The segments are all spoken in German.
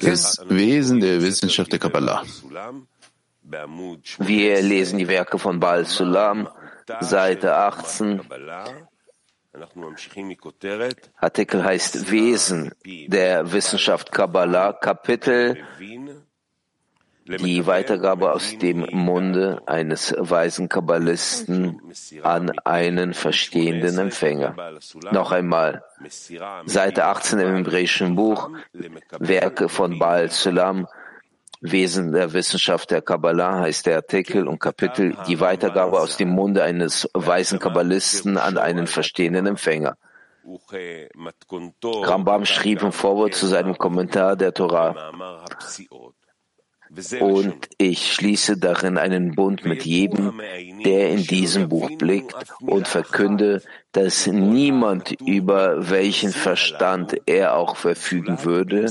Das Wesen der Wissenschaft der Kabbalah. Wir lesen die Werke von Baal Sulam, Seite 18. Artikel heißt Wesen der Wissenschaft Kabbalah, Kapitel die Weitergabe aus dem Munde eines weisen Kabbalisten an einen verstehenden Empfänger. Noch einmal, Seite 18 im hebräischen Buch, Werke von Baal Sulam, Wesen der Wissenschaft der Kabbalah heißt der Artikel und Kapitel die Weitergabe aus dem Munde eines weisen Kabbalisten an einen verstehenden Empfänger. Rambam schrieb im Vorwort zu seinem Kommentar der Torah. Und ich schließe darin einen Bund mit jedem, der in diesem Buch blickt und verkünde, dass niemand, über welchen Verstand er auch verfügen würde,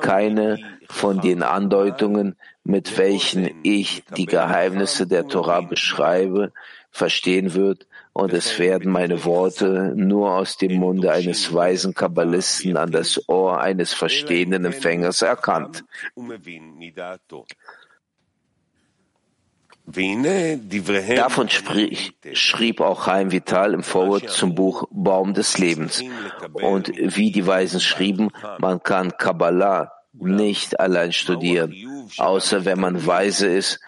keine von den Andeutungen, mit welchen ich die Geheimnisse der Torah beschreibe, verstehen wird, und es werden meine Worte nur aus dem Munde eines weisen Kabbalisten an das Ohr eines verstehenden Empfängers erkannt. Davon sprich, schrieb auch Chaim Vital im Vorwort zum Buch Baum des Lebens. Und wie die Weisen schrieben, man kann Kabbalah nicht allein studieren, außer wenn man weise ist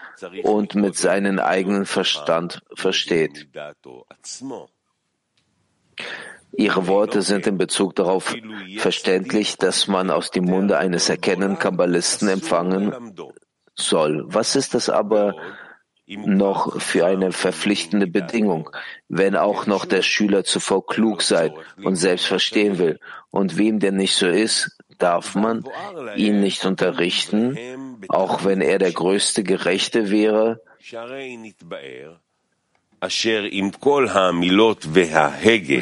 und mit seinem eigenen Verstand versteht. Ihre Worte sind in Bezug darauf verständlich, dass man aus dem Munde eines erkennenden Kabbalisten empfangen soll. Was ist das aber noch für eine verpflichtende Bedingung, wenn auch noch der Schüler zuvor klug sein und selbst verstehen will? Und wem der nicht so ist, darf man ihn nicht unterrichten, auch wenn er der größte Gerechte wäre,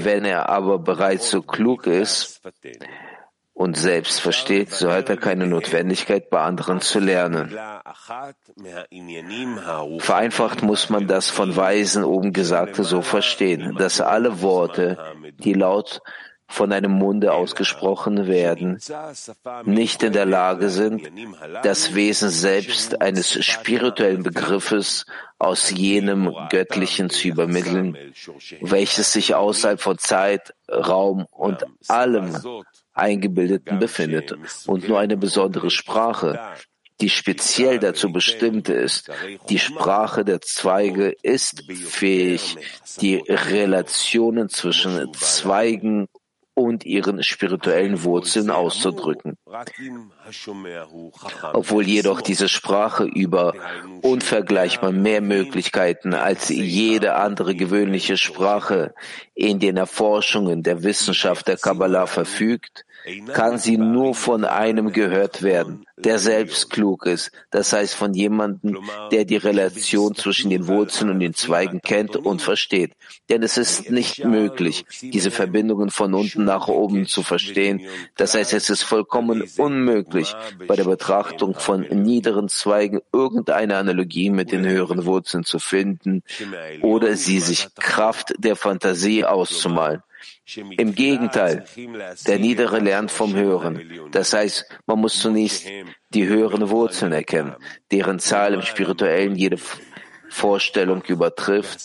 wenn er aber bereits so klug ist und selbst versteht, so hat er keine Notwendigkeit, bei anderen zu lernen. Vereinfacht muss man das von Weisen oben Gesagte so verstehen, dass alle Worte, die laut von einem Munde ausgesprochen werden, nicht in der Lage sind, das Wesen selbst eines spirituellen Begriffes aus jenem Göttlichen zu übermitteln, welches sich außerhalb von Zeit, Raum und allem Eingebildeten befindet und nur eine besondere Sprache, die speziell dazu bestimmt ist. Die Sprache der Zweige ist fähig, die Relationen zwischen Zweigen und ihren spirituellen Wurzeln auszudrücken. Obwohl jedoch diese Sprache über unvergleichbar mehr Möglichkeiten als jede andere gewöhnliche Sprache in den Erforschungen der Wissenschaft der Kabbalah verfügt, kann sie nur von einem gehört werden, der selbst klug ist, das heißt von jemandem, der die Relation zwischen den Wurzeln und den Zweigen kennt und versteht. Denn es ist nicht möglich, diese Verbindungen von unten nach oben zu verstehen. Das heißt, es ist vollkommen unmöglich, bei der Betrachtung von niederen Zweigen irgendeine Analogie mit den höheren Wurzeln zu finden oder sie sich Kraft der Fantasie auszumalen. Im Gegenteil, der Niedere lernt vom Höheren. Das heißt, man muss zunächst die höheren Wurzeln erkennen, deren Zahl im Spirituellen jede Vorstellung übertrifft,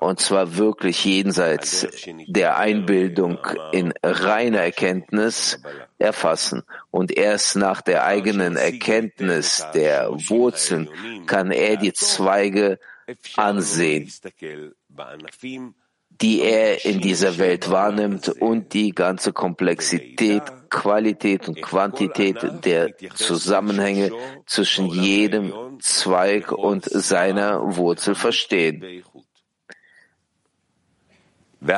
und zwar wirklich jenseits der Einbildung in reiner Erkenntnis erfassen. Und erst nach der eigenen Erkenntnis der Wurzeln kann er die Zweige ansehen die er in dieser Welt wahrnimmt und die ganze Komplexität, Qualität und Quantität der Zusammenhänge zwischen jedem Zweig und seiner Wurzel verstehen. Und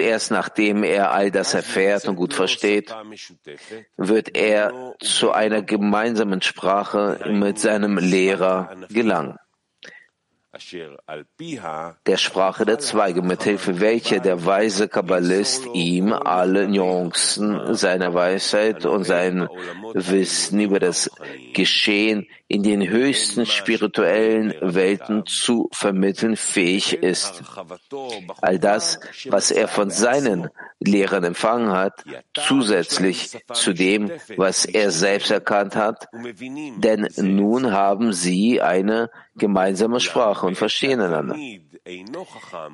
erst nachdem er all das erfährt und gut versteht, wird er zu einer gemeinsamen Sprache mit seinem Lehrer gelangen. Der Sprache der Zweige, mithilfe welcher der weise Kabbalist ihm alle Nuancen seiner Weisheit und sein Wissen über das Geschehen in den höchsten spirituellen Welten zu vermitteln fähig ist. All das, was er von seinen Lehrern empfangen hat, zusätzlich zu dem, was er selbst erkannt hat, denn nun haben sie eine gemeinsame Sprache und verstehen einander.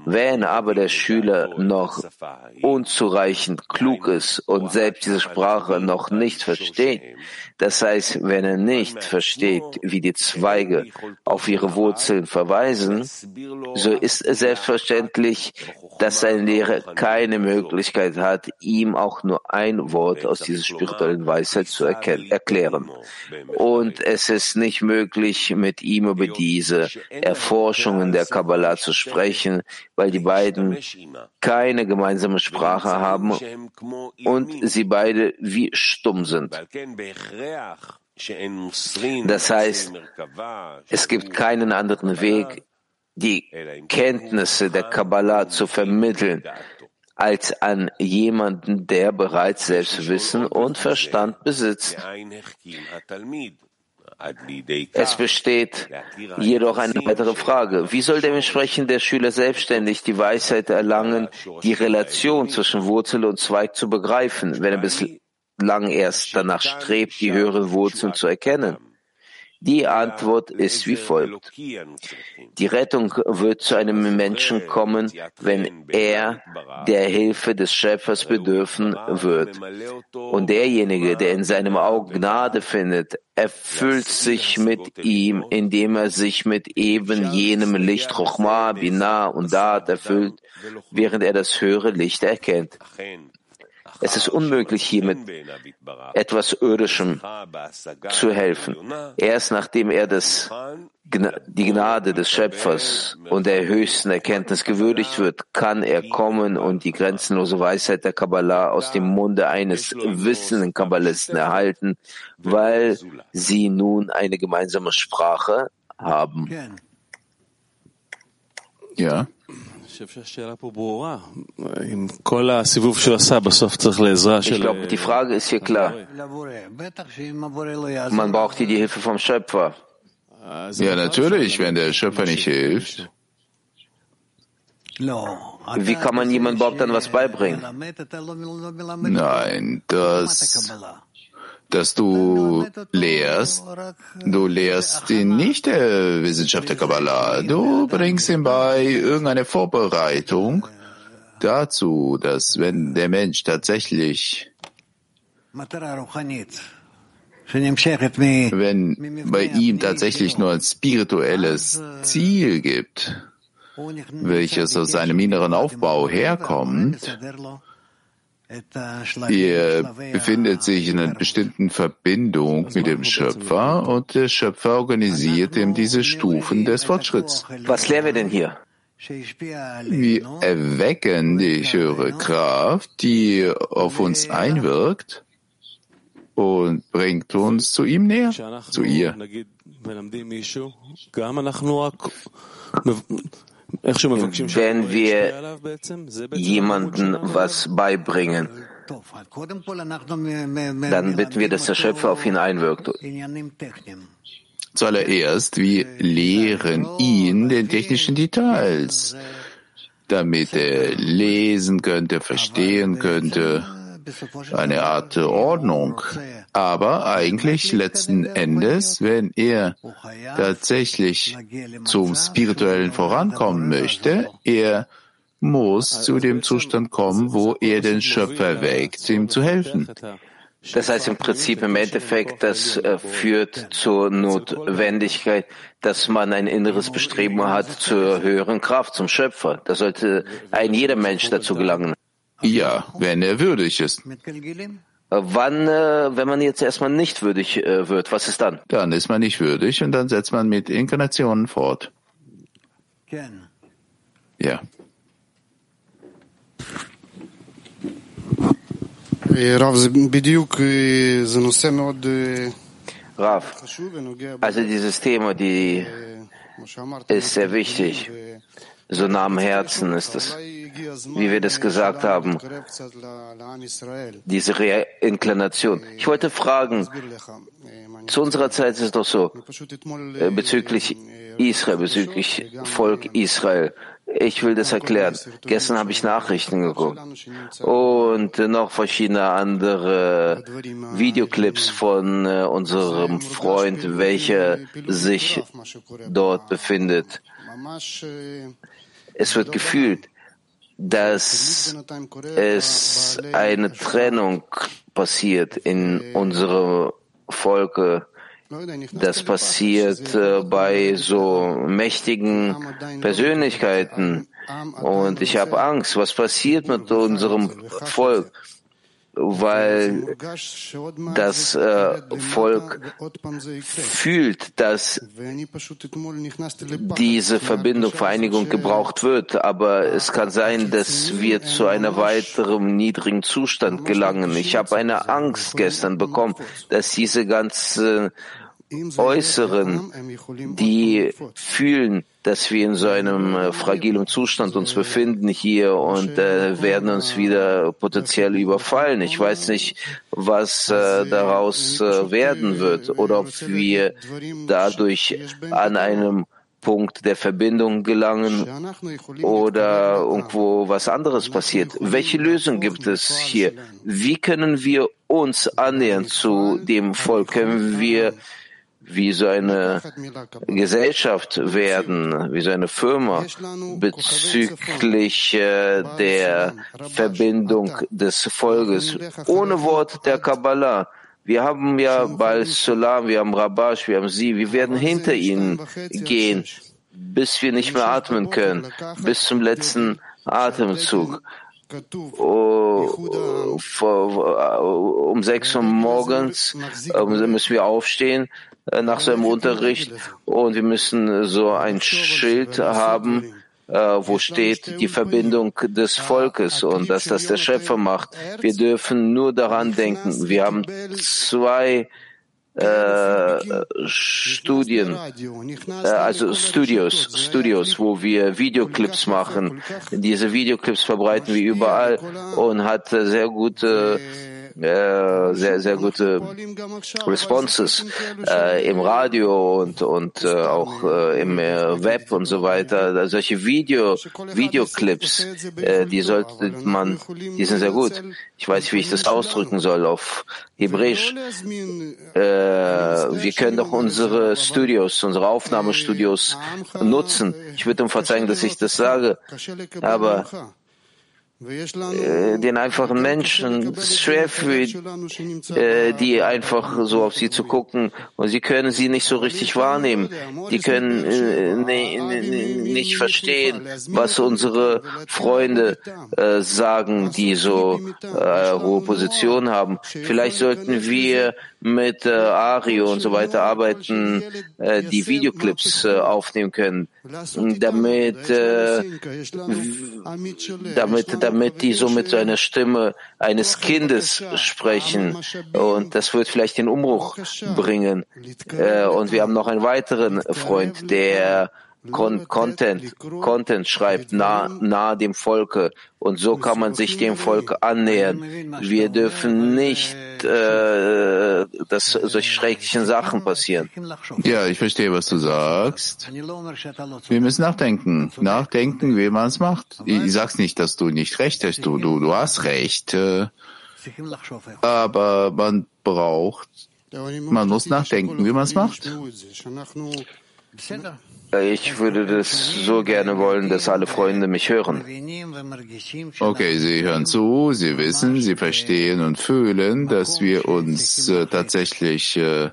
Wenn aber der Schüler noch unzureichend klug ist und selbst diese Sprache noch nicht versteht, das heißt, wenn er nicht versteht, wie die Zweige auf ihre Wurzeln verweisen, so ist es selbstverständlich, dass sein Lehrer keine Möglichkeit hat, ihm auch nur ein Wort aus dieser spirituellen Weisheit zu erklären. Und es ist nicht möglich, mit ihm über diese Erforschungen der Kabbalah zu sprechen, weil die beiden keine gemeinsame Sprache haben und sie beide wie stumm sind. Das heißt, es gibt keinen anderen Weg, die Kenntnisse der Kabbalah zu vermitteln, als an jemanden, der bereits Selbstwissen und Verstand besitzt. Es besteht jedoch eine weitere Frage. Wie soll dementsprechend der Schüler selbstständig die Weisheit erlangen, die Relation zwischen Wurzel und Zweig zu begreifen, wenn er bislang erst danach strebt, die höheren Wurzeln zu erkennen? Die Antwort ist wie folgt. Die Rettung wird zu einem Menschen kommen, wenn er der Hilfe des Schöpfers bedürfen wird. Und derjenige, der in seinem Auge Gnade findet, erfüllt sich mit ihm, indem er sich mit eben jenem Licht Chochma, Binah und Da'at erfüllt, während er das höhere Licht erkennt. Es ist unmöglich, hier mit etwas Irdischem zu helfen. Erst nachdem er das, die Gnade des Schöpfers und der höchsten Erkenntnis gewürdigt wird, kann er kommen und die grenzenlose Weisheit der Kabbalah aus dem Munde eines wissenden Kabbalisten erhalten, weil sie nun eine gemeinsame Sprache haben. Ja. Ich glaube, die Frage ist hier klar. Man braucht hier die Hilfe vom Schöpfer. Ja, natürlich, wenn der Schöpfer nicht hilft. Wie kann man jemandem überhaupt dann was beibringen? Nein, das dass du lehrst, du lehrst ihn nicht der Wissenschaft der Kabbalah, du bringst ihm bei irgendeine Vorbereitung dazu, dass wenn der Mensch tatsächlich wenn bei ihm tatsächlich nur ein spirituelles Ziel gibt, welches aus seinem inneren Aufbau herkommt, er befindet sich in einer bestimmten Verbindung mit dem Schöpfer und der Schöpfer organisiert ihm diese Stufen des Fortschritts. Was lernen wir denn hier? Wir erwecken die höhere Kraft, die auf uns einwirkt und bringt uns zu ihm näher, zu ihr. Wenn wir jemanden was beibringen, dann bitten wir, dass der Schöpfer auf ihn einwirkt. Zuallererst, wir lehren ihn den technischen Details, damit er lesen könnte, verstehen könnte, eine Art Ordnung. Aber eigentlich letzten Endes, wenn er tatsächlich zum spirituellen vorankommen möchte, er muss zu dem Zustand kommen, wo er den Schöpfer weckt, ihm zu helfen. Das heißt im Prinzip im Endeffekt, das äh, führt zur Notwendigkeit, dass man ein inneres Bestreben hat zur höheren Kraft, zum Schöpfer. Da sollte ein jeder Mensch dazu gelangen. Ja, wenn er würdig ist. Wann, äh, wenn man jetzt erstmal nicht würdig äh, wird, was ist dann? Dann ist man nicht würdig und dann setzt man mit Inkarnationen fort. Ja. Rav, also dieses Thema, die ist sehr wichtig. So nah am Herzen ist es. Wie wir das gesagt haben, diese Reinklination. Ich wollte fragen, zu unserer Zeit ist es doch so, äh, bezüglich Israel, bezüglich Volk Israel. Ich will das erklären. Gestern habe ich Nachrichten geguckt und noch verschiedene andere Videoclips von äh, unserem Freund, welcher sich dort befindet. Es wird gefühlt, dass es eine Trennung passiert in unserem Volke das passiert äh, bei so mächtigen Persönlichkeiten. Und ich habe Angst, was passiert mit unserem Volk, weil das äh, Volk fühlt, dass diese Verbindung, Vereinigung gebraucht wird. Aber es kann sein, dass wir zu einem weiteren niedrigen Zustand gelangen. Ich habe eine Angst gestern bekommen, dass diese ganze Äußeren, die fühlen, dass wir in so einem äh, fragilen Zustand uns befinden hier und äh, werden uns wieder potenziell überfallen. Ich weiß nicht, was äh, daraus äh, werden wird oder ob wir dadurch an einem Punkt der Verbindung gelangen oder irgendwo was anderes passiert. Welche Lösung gibt es hier? Wie können wir uns annähern zu dem Volk? Können wir wie so eine Gesellschaft werden, wie so eine Firma bezüglich äh, der Verbindung des Volkes. Ohne Wort der Kabbalah. Wir haben ja Baal Solam, wir haben Rabash, wir haben sie, wir werden hinter ihnen gehen, bis wir nicht mehr atmen können, bis zum letzten Atemzug. Oh, um sechs Uhr morgens müssen wir aufstehen, äh, nach seinem Unterricht und wir müssen so ein Schild haben, äh, wo steht die Verbindung des Volkes und dass das der Schöpfer macht. Wir dürfen nur daran denken. Wir haben zwei äh, Studien, äh, also Studios, Studios, wo wir Videoclips machen. Diese Videoclips verbreiten wir überall und hat sehr gute äh, sehr, sehr gute Responses äh, im Radio und, und äh, auch äh, im äh, Web und so weiter. Solche Video, Videoclips, äh, die sollte man, die sind sehr gut. Ich weiß, wie ich das ausdrücken soll auf Hebräisch. Wir können doch unsere Studios, unsere Aufnahmestudios nutzen. Ich würde ihm verzeihen, dass ich das sage, aber den einfachen Menschen es schwer fühlt, äh, die einfach so auf sie zu gucken und sie können sie nicht so richtig wahrnehmen. Die können äh, nicht verstehen, was unsere Freunde sagen, die so hohe Positionen haben. Vielleicht sollten wir mit Ario und so weiter arbeiten, die Videoclips aufnehmen können, damit, damit, damit damit die so mit so einer Stimme eines Kindes sprechen. Und das wird vielleicht den Umbruch bringen. Äh, und wir haben noch einen weiteren Freund, der Con Content, Content schreibt nahe nah dem Volke. Und so kann man sich dem Volk annähern. Wir dürfen nicht, äh, dass solche schrecklichen Sachen passieren. Ja, ich verstehe, was du sagst. Wir müssen nachdenken. Nachdenken, wie man es macht. Ich sag's nicht, dass du nicht recht hast. Du, du, du hast recht. Äh, aber man braucht, man muss nachdenken, wie man es macht. Ich würde das so gerne wollen, dass alle Freunde mich hören. Okay, Sie hören zu, Sie wissen, Sie verstehen und fühlen, dass wir uns äh, tatsächlich äh,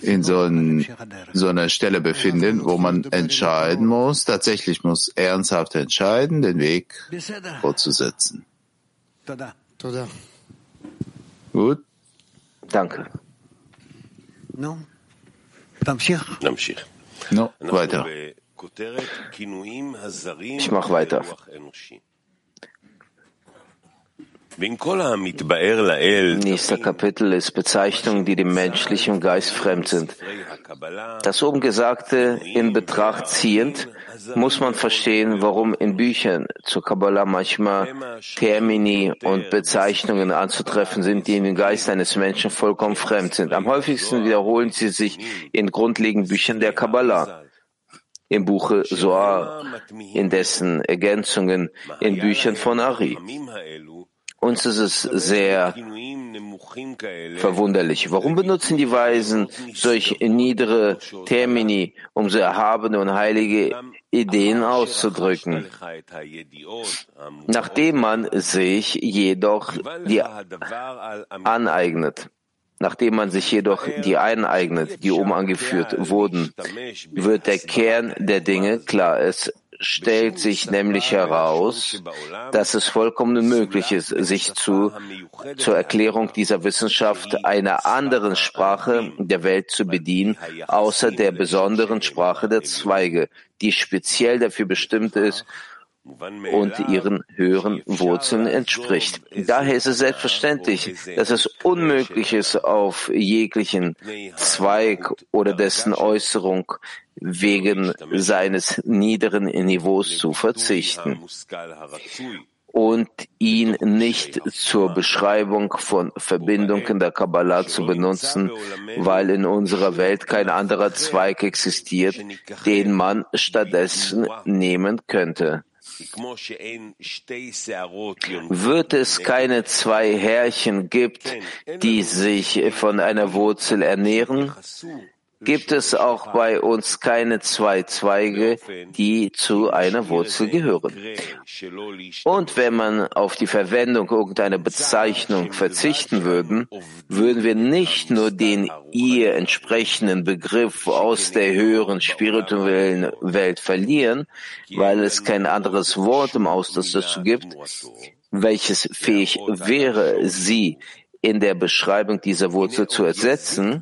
in so, ein, so, einer Stelle befinden, wo man entscheiden muss, tatsächlich muss ernsthaft entscheiden, den Weg fortzusetzen. Gut. Danke. No. No, weiter. Ich mache weiter. Nächster Kapitel ist Bezeichnungen, die dem menschlichen Geist fremd sind. Das oben Gesagte in Betracht ziehend, muss man verstehen, warum in Büchern zur Kabbalah manchmal Termini und Bezeichnungen anzutreffen sind, die in den Geist eines Menschen vollkommen fremd sind. Am häufigsten wiederholen sie sich in grundlegenden Büchern der Kabbalah im Buche Zohar, in dessen Ergänzungen in Büchern von Ari. Uns ist es sehr verwunderlich. Warum benutzen die Weisen solch niedere Termini, um so erhabene und heilige Ideen auszudrücken? Nachdem man sich jedoch die aneignet. Nachdem man sich jedoch die eineignet, die oben angeführt wurden, wird der Kern der Dinge klar. Es stellt sich nämlich heraus, dass es vollkommen unmöglich ist, sich zu, zur Erklärung dieser Wissenschaft einer anderen Sprache der Welt zu bedienen, außer der besonderen Sprache der Zweige, die speziell dafür bestimmt ist, und ihren höheren Wurzeln entspricht. Daher ist es selbstverständlich, dass es unmöglich ist, auf jeglichen Zweig oder dessen Äußerung wegen seines niederen Niveaus zu verzichten und ihn nicht zur Beschreibung von Verbindungen der Kabbalah zu benutzen, weil in unserer Welt kein anderer Zweig existiert, den man stattdessen nehmen könnte. Wird es keine zwei Härchen gibt, die sich von einer Wurzel ernähren, gibt es auch bei uns keine zwei Zweige, die zu einer Wurzel gehören. Und wenn man auf die Verwendung irgendeiner Bezeichnung verzichten würden, würden wir nicht nur den ihr entsprechenden Begriff aus der höheren spirituellen Welt verlieren, weil es kein anderes Wort im Austausch dazu gibt, welches fähig wäre, sie in der Beschreibung dieser Wurzel zu ersetzen,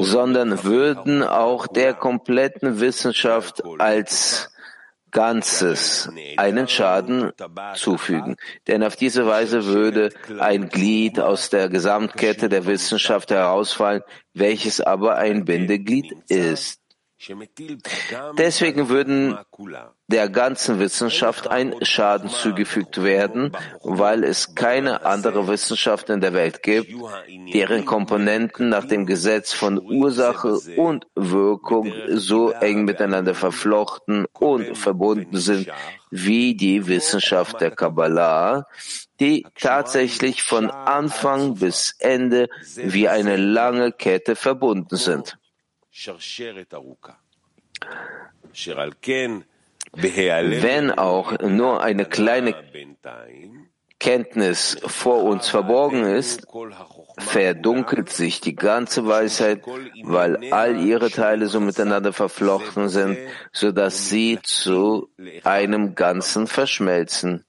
sondern würden auch der kompletten Wissenschaft als Ganzes einen Schaden zufügen. Denn auf diese Weise würde ein Glied aus der Gesamtkette der Wissenschaft herausfallen, welches aber ein Bindeglied ist. Deswegen würden der ganzen Wissenschaft ein Schaden zugefügt werden, weil es keine andere Wissenschaft in der Welt gibt, deren Komponenten nach dem Gesetz von Ursache und Wirkung so eng miteinander verflochten und verbunden sind wie die Wissenschaft der Kabbalah, die tatsächlich von Anfang bis Ende wie eine lange Kette verbunden sind. Wenn auch nur eine kleine Kenntnis vor uns verborgen ist, verdunkelt sich die ganze Weisheit, weil all ihre Teile so miteinander verflochten sind, so dass sie zu einem Ganzen verschmelzen.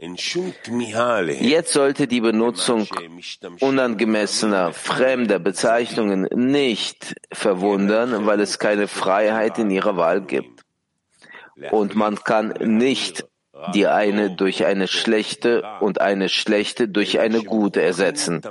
Jetzt sollte die Benutzung unangemessener, fremder Bezeichnungen nicht verwundern, weil es keine Freiheit in ihrer Wahl gibt. Und man kann nicht die eine durch eine schlechte und eine schlechte durch eine gute ersetzen.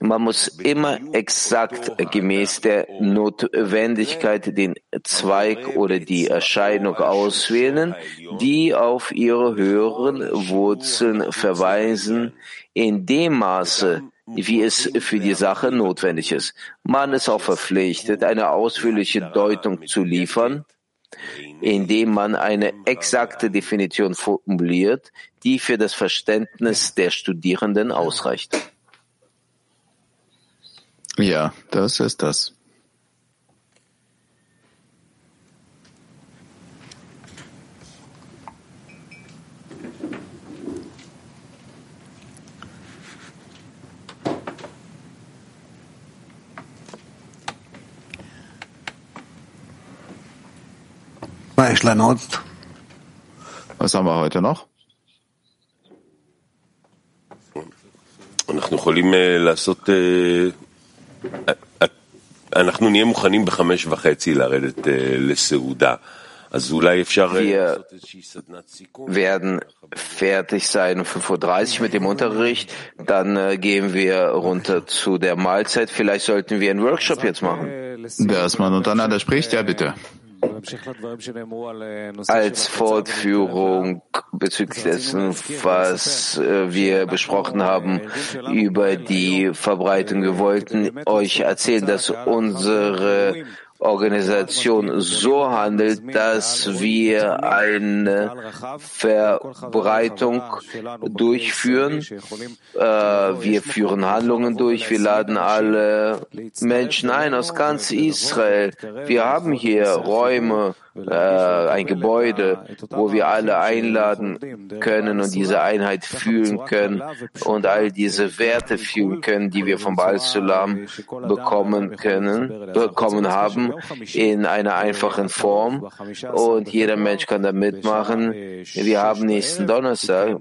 Man muss immer exakt gemäß der Notwendigkeit den Zweig oder die Erscheinung auswählen, die auf ihre höheren Wurzeln verweisen, in dem Maße, wie es für die Sache notwendig ist. Man ist auch verpflichtet, eine ausführliche Deutung zu liefern, indem man eine exakte Definition formuliert, die für das Verständnis der Studierenden ausreicht. Ja, das ist das. Was haben wir heute noch? אנחנו יכולים לעשות, אנחנו נהיה מוכנים בחמש וחצי לרדת לסעודה. Wir werden fertig sein um 5.30 Uhr mit dem Unterricht. Dann äh, gehen wir runter zu der Mahlzeit. Vielleicht sollten wir einen Workshop jetzt machen. Dass man untereinander spricht, ja bitte. Als Fortführung bezüglich dessen, was wir besprochen haben über die Verbreitung. Wir wollten euch erzählen, dass unsere Organisation so handelt, dass wir eine Verbreitung durchführen. Äh, wir führen Handlungen durch. Wir laden alle Menschen ein aus ganz Israel. Wir haben hier Räume, ein Gebäude, wo wir alle einladen können und diese Einheit fühlen können und all diese Werte fühlen können, die wir vom Baal Sulam bekommen können, bekommen haben, in einer einfachen Form. Und jeder Mensch kann da mitmachen. Wir haben nächsten Donnerstag,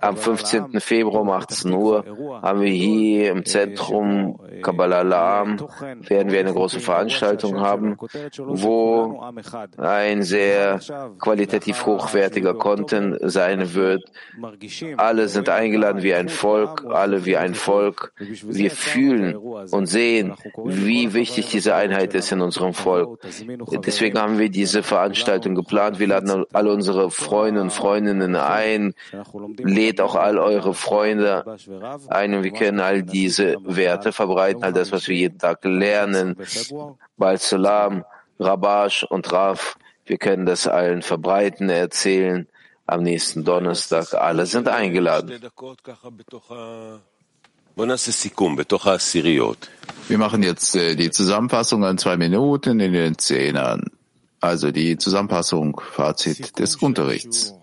am 15. Februar um 18 Uhr, haben wir hier im Zentrum Kabbalah Alam, werden wir eine große Veranstaltung haben, wo ein sehr qualitativ hochwertiger Content sein wird. Alle sind eingeladen wie ein Volk, alle wie ein Volk. Wir fühlen und sehen, wie wichtig diese Einheit ist in unserem Volk. Deswegen haben wir diese Veranstaltung geplant. Wir laden alle unsere Freunde und Freundinnen ein, lädt auch all eure Freunde ein und wir können all diese Werte verbreiten, all das, was wir jeden Tag lernen. Bal Salam. Rabash und Raf. Wir können das allen verbreiten, erzählen. Am nächsten Donnerstag. Alle sind eingeladen. Wir machen jetzt äh, die Zusammenfassung an zwei Minuten in den Zehnern. Also die Zusammenfassung, Fazit des Unterrichts.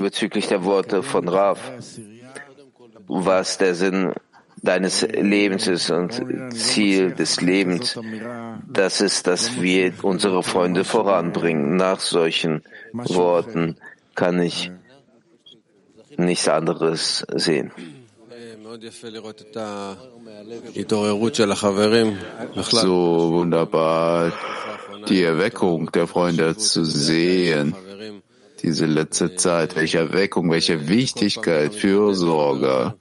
Bezüglich der Worte von Rav, was der Sinn deines Lebens ist und Ziel des Lebens, das ist, dass wir unsere Freunde voranbringen. Nach solchen Worten kann ich nichts anderes sehen. So wunderbar, die Erweckung der Freunde zu sehen. Diese letzte Zeit, welche Erweckung, welche Wichtigkeit, Fürsorge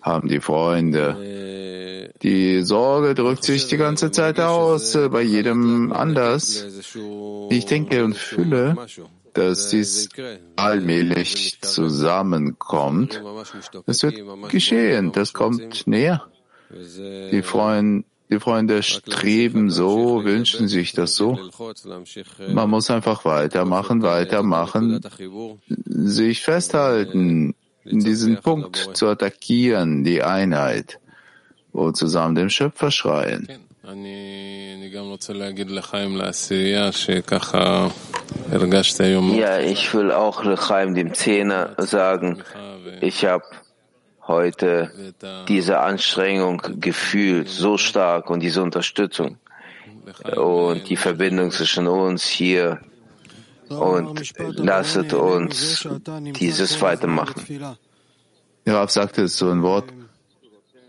haben die Freunde. Die Sorge drückt sich die ganze Zeit aus, bei jedem anders. Ich denke und fühle, dass dies allmählich zusammenkommt. Es wird geschehen, das kommt näher. Die Freunde, die Freunde streben so, wünschen sich das so. Man muss einfach weitermachen, weitermachen, sich festhalten, in diesen Punkt zu attackieren, die Einheit, wo zusammen dem Schöpfer schreien. Ja, ich will auch Lechaim, dem Zehner, sagen, ich habe heute diese Anstrengung gefühlt, so stark und diese Unterstützung und die Verbindung zwischen uns hier und lasset uns dieses weitermachen. Rav sagte so ein Wort,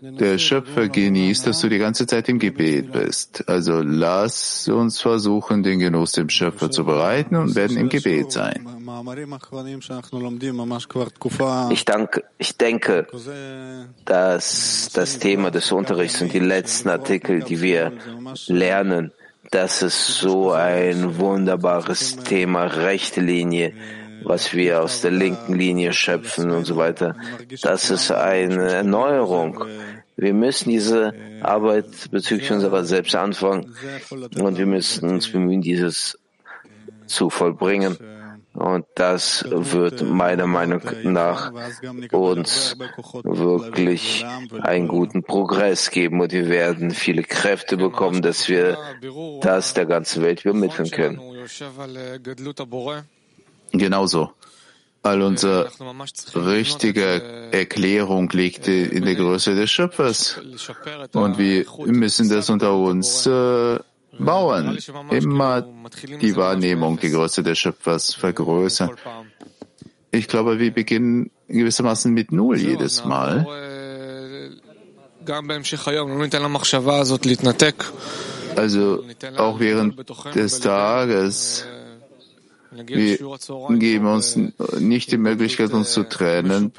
der Schöpfer genießt, dass du die ganze Zeit im Gebet bist. Also lass uns versuchen, den Genuss dem Schöpfer zu bereiten und werden im Gebet sein. Ich, danke, ich denke, dass das Thema des Unterrichts und die letzten Artikel, die wir lernen, das ist so ein wunderbares Thema, rechte Linie, was wir aus der linken Linie schöpfen und so weiter. Das ist eine Erneuerung. Wir müssen diese Arbeit bezüglich unserer selbst anfangen und wir müssen uns bemühen, dieses zu vollbringen. Und das wird meiner Meinung nach uns wirklich einen guten Progress geben und wir werden viele Kräfte bekommen, dass wir das der ganzen Welt übermitteln können. Genauso. All unsere richtige Erklärung liegt in der Größe des Schöpfers. Und wir müssen das unter uns äh, bauen. Immer die Wahrnehmung, die Größe des Schöpfers vergrößern. Ich glaube, wir beginnen gewissermaßen mit Null jedes Mal. Also auch während des Tages wir geben uns nicht die Möglichkeit, uns zu trennen.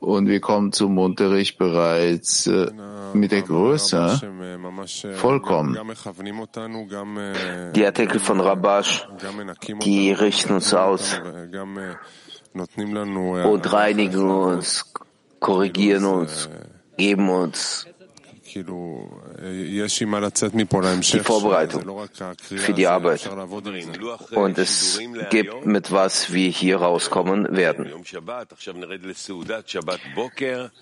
und wir kommen zum Unterricht bereits äh, mit der Größe vollkommen. Die Artikel von Rabash, die richten uns aus. und reinigen uns, korrigieren uns, geben uns die Vorbereitung für die Arbeit. Und es gibt, mit was wir hier rauskommen werden.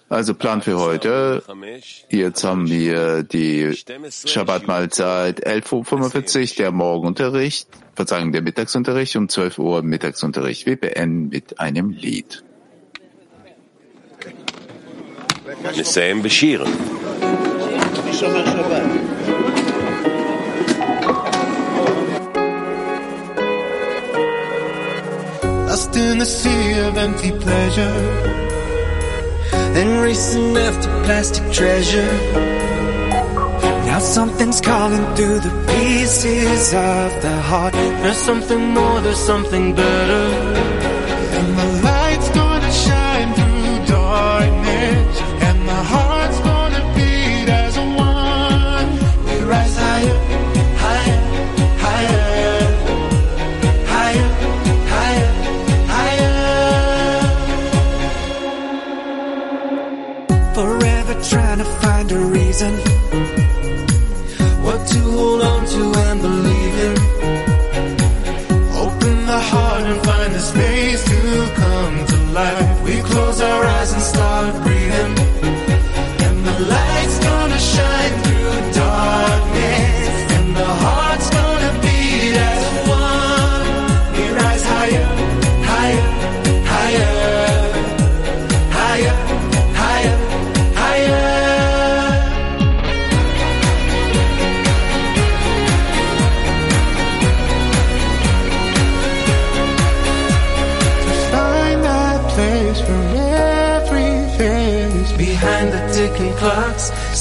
Also Plan für heute. Jetzt haben wir die Shabbat-Mahlzeit 11.45 Uhr, der Morgenunterricht, Verzeihung, der Mittagsunterricht, um 12 Uhr Mittagsunterricht. Wir beenden mit einem Lied. נסיים so much. Lost in the sea of empty pleasure And racing after plastic treasure. Now something's calling through the pieces of the heart. There's something more, there's something better.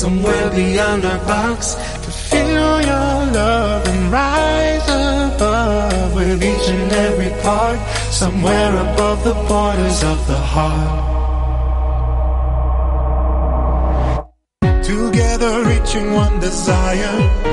Somewhere beyond our box. To feel your love and rise above with each and every part, somewhere above the borders of the heart. Together reaching one desire.